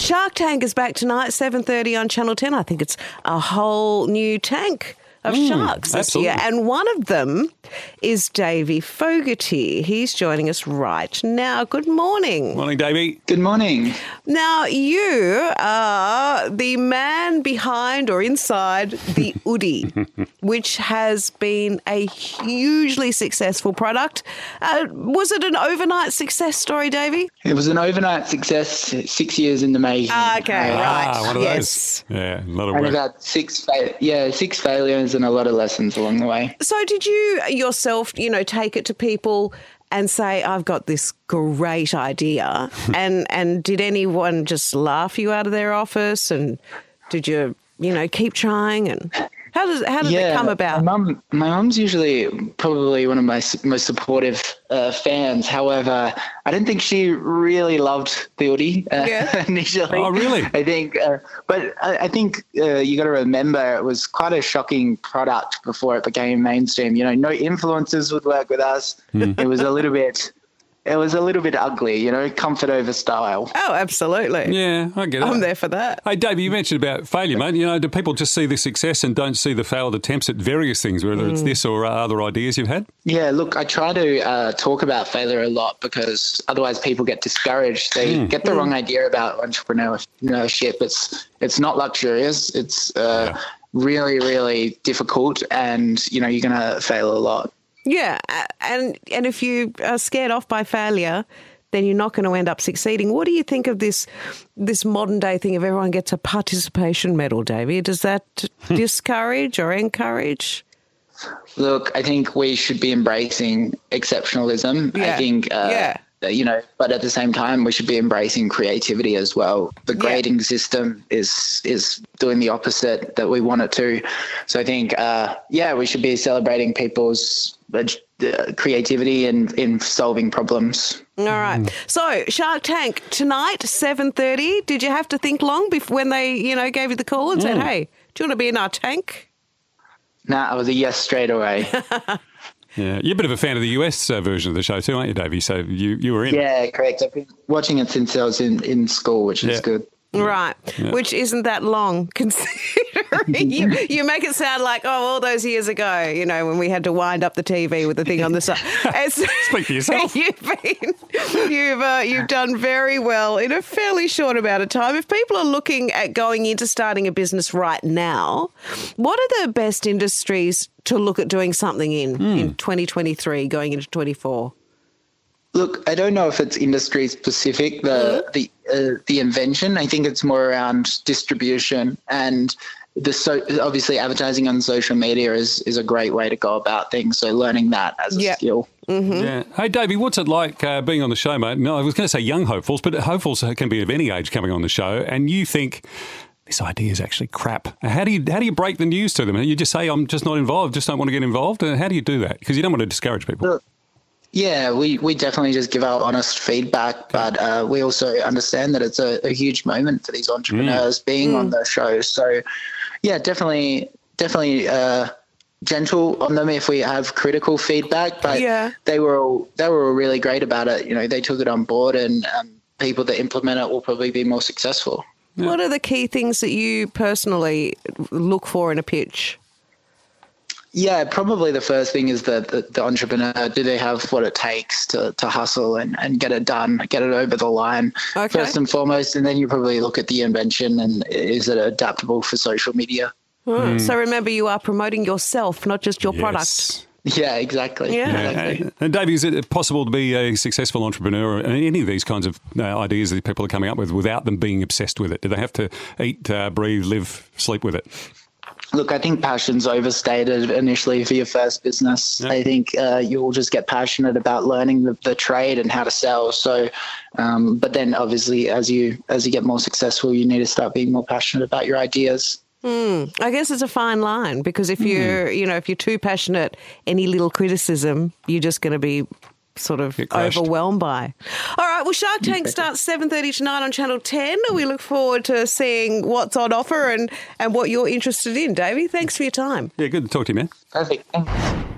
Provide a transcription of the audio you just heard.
Shark Tank is back tonight, 7.30 on Channel 10. I think it's a whole new tank of sharks this year. absolutely. And one of them is Davie Fogarty. He's joining us right now. Good morning. Morning, Davie. Good morning. Now, you are the man behind or inside the Oodie, which has been a hugely successful product. Uh, was it an overnight success story, Davie? It was an overnight success, six years in the making. Okay, Uh, right. Ah, one of yes. those. Yeah, a lot of And work. about six, fa- yeah, six failures and a lot of lessons along the way. So, did you yourself, you know, take it to people and say, "I've got this great idea," and and did anyone just laugh you out of their office? And did you, you know, keep trying? And how does how did it come about? My mum, my mum's usually probably one of my most supportive uh, fans. However, I didn't think she really loved the Oodie uh, Yeah. initially. Oh, really? I think, uh, but I, I think uh, you got to remember it was quite a shocking product before it became mainstream. You know, no influencers would work with us. Hmm. It was a little bit. It was a little bit ugly, you know, comfort over style. Oh, absolutely. Yeah, I get it. I'm there for that. Hey, Davie, you mentioned about failure, mate. You know, do people just see the success and don't see the failed attempts at various things, whether Mm. it's this or uh, other ideas you've had? Yeah, look, I try to uh, talk about failure a lot because otherwise people get discouraged. They get the wrong idea about entrepreneurship. It's it's not luxurious. It's uh, Yeah. really, really difficult, and you know you're going to fail a lot. Yeah, and and if you are scared off by failure, then you're not going to end up succeeding. What do you think of this this modern day thing of everyone gets a participation medal, Davie? Does that discourage or encourage? Look, I think we should be embracing exceptionalism. Yeah. I think, uh, Yeah. You know, but at the same time, we should be embracing creativity as well. The grading system is is doing the opposite that we want it to. So I think, uh, yeah, we should be celebrating people's uh, creativity in in solving problems. All right. So Shark Tank tonight, seven thirty. Did you have to think long before when they you know gave you the call and said, "Hey, do you want to be in our tank?" Nah, I was a yes straight away. Yeah, you're a bit of a fan of the US uh, version of the show too, aren't you, Davie? So you, you were in. yeah, correct. I've been watching it since I was in, in school, which is Yeah. good. Right, which isn't that long considering you, you make it sound like, oh, all those years ago, you know, when we had to wind up the TV with the thing on the side. It's- Speak for yourself. You've been, you've, uh, you've done very well in a fairly short amount of time. If people are looking at going into starting a business right now, what are the best industries to look at doing something in in 2023, going into 24? Look, I don't know if it's industry specific the the uh, the invention. I think it's more around distribution and the so obviously advertising on social media is is a great way to go about things. So learning that as a Yeah. skill. Yeah. Hey, Davie, what's it like uh, being on the show, mate? No, I was going to say young hopefuls, but hopefuls can be of any age coming on the show, and you think this idea is actually crap. How do you how do you break the news to them? You just say, "I'm just not involved, just don't want to get involved." Uh, How do you do that? Because you don't want to discourage people. Yeah, we, we definitely just give our honest feedback, but uh, we also understand that it's a, a huge moment for these entrepreneurs being on the show. So, yeah, definitely, definitely uh, gentle on them if we have critical feedback. But Yeah. they were all they were all really great about it. You know, they took it on board, and um, people that implement it will probably be more successful. What are the key things that you personally look for in a pitch? Yeah, probably the first thing is that the, the entrepreneur, do they have what it takes to, to hustle and, and get it done, get it over the line Okay. first and foremost. And then you probably look at the invention and is it adaptable for social media? Hmm. So remember, you are promoting yourself, not just your product. Yes. Yeah, exactly. Yeah. exactly. And Davie, is it possible to be a successful entrepreneur in any of these kinds of uh, ideas that people are coming up with without them being obsessed with it? Do they have to eat, uh, breathe, live, sleep with it? Look, I think passion's overstated initially for your first business. I think uh, you'll just get passionate about learning the, the trade and how to sell. So, um, but then obviously, as you as you get more successful, you need to start being more passionate about your ideas. I guess it's a fine line because Hmm. if you're, you know, if you're too passionate, any little criticism, you're just going to be sort of overwhelmed by. All right. Well, Shark Tank starts seven thirty tonight on Channel Ten. We look forward to seeing what's on offer and and what you're interested in, Davie. Thanks for your time. Yeah, good to talk to you, man. Perfect. Thanks.